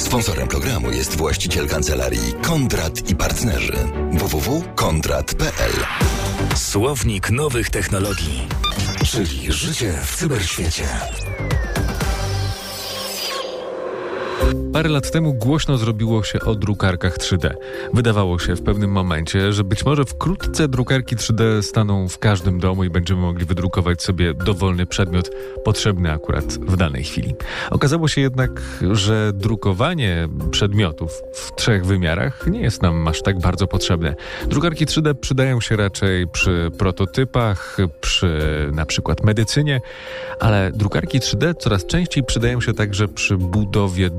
Sponsorem programu jest właściciel kancelarii Kondrat i Partnerzy www.kondrat.pl Słownik nowych technologii, czyli życie w cyberświecie. Parę lat temu głośno zrobiło się o drukarkach 3D. Wydawało się w pewnym momencie, że być może wkrótce drukarki 3D staną w każdym domu i będziemy mogli wydrukować sobie dowolny przedmiot potrzebny akurat w danej chwili. Okazało się jednak, że drukowanie przedmiotów w trzech wymiarach nie jest nam aż tak bardzo potrzebne. Drukarki 3D przydają się raczej przy prototypach, przy na przykład medycynie, ale drukarki 3D coraz częściej przydają się także przy budowie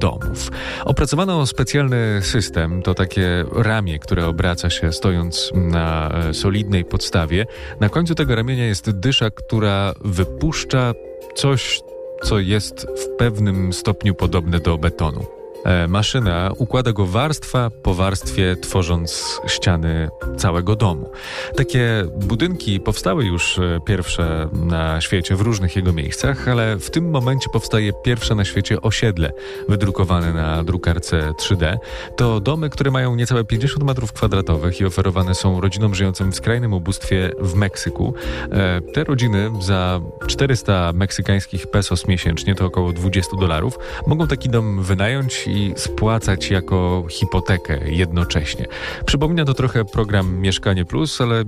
Opracowano specjalny system, to takie ramię, które obraca się stojąc na e, solidnej podstawie. Na końcu tego ramienia jest dysza, która wypuszcza coś, co jest w pewnym stopniu podobne do betonu. E, maszyna układa go warstwa po warstwie, tworząc ściany całego domu. Takie budynki powstały już e, pierwsze na świecie w różnych jego miejscach, ale w tym momencie powstaje pierwsze na świecie osiedle wydrukowane na drukarce 3D. To domy, które mają niecałe 50 metrów kwadratowych i oferowane są rodzinom żyjącym w skrajnym ubóstwie w Meksyku. E, te rodziny za 400 meksykańskich pesos miesięcznie, to około 20 dolarów, mogą taki dom wynająć i spłacać jako hipotekę jednocześnie. Przypomina to trochę program Mieszkanie Plus, ale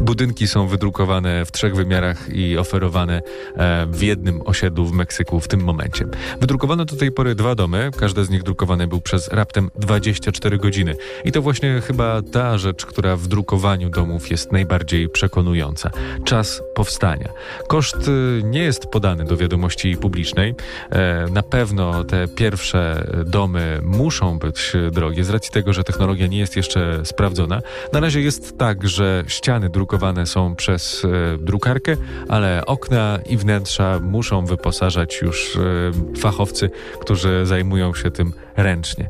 Budynki są wydrukowane w trzech wymiarach i oferowane e, w jednym osiedlu w Meksyku w tym momencie. Wydrukowano do tej pory dwa domy, każdy z nich drukowany był przez raptem 24 godziny. I to właśnie chyba ta rzecz, która w drukowaniu domów jest najbardziej przekonująca. Czas powstania. Koszt y, nie jest podany do wiadomości publicznej. E, na pewno te pierwsze domy muszą być drogie z racji tego, że technologia nie jest jeszcze sprawdzona. Na razie jest tak, że ściany drukowane drukowane są przez e, drukarkę, ale okna i wnętrza muszą wyposażać już e, fachowcy, którzy zajmują się tym ręcznie.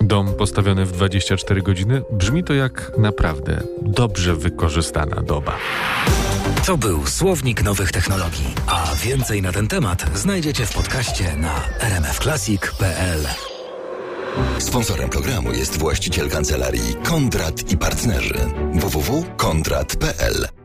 Dom postawiony w 24 godziny brzmi to jak naprawdę dobrze wykorzystana doba. To był Słownik Nowych Technologii, a więcej na ten temat znajdziecie w podcaście na rmfclassic.pl. Sponsorem programu jest właściciel kancelarii Kondrat i Partnerzy. Www.kondrat.pl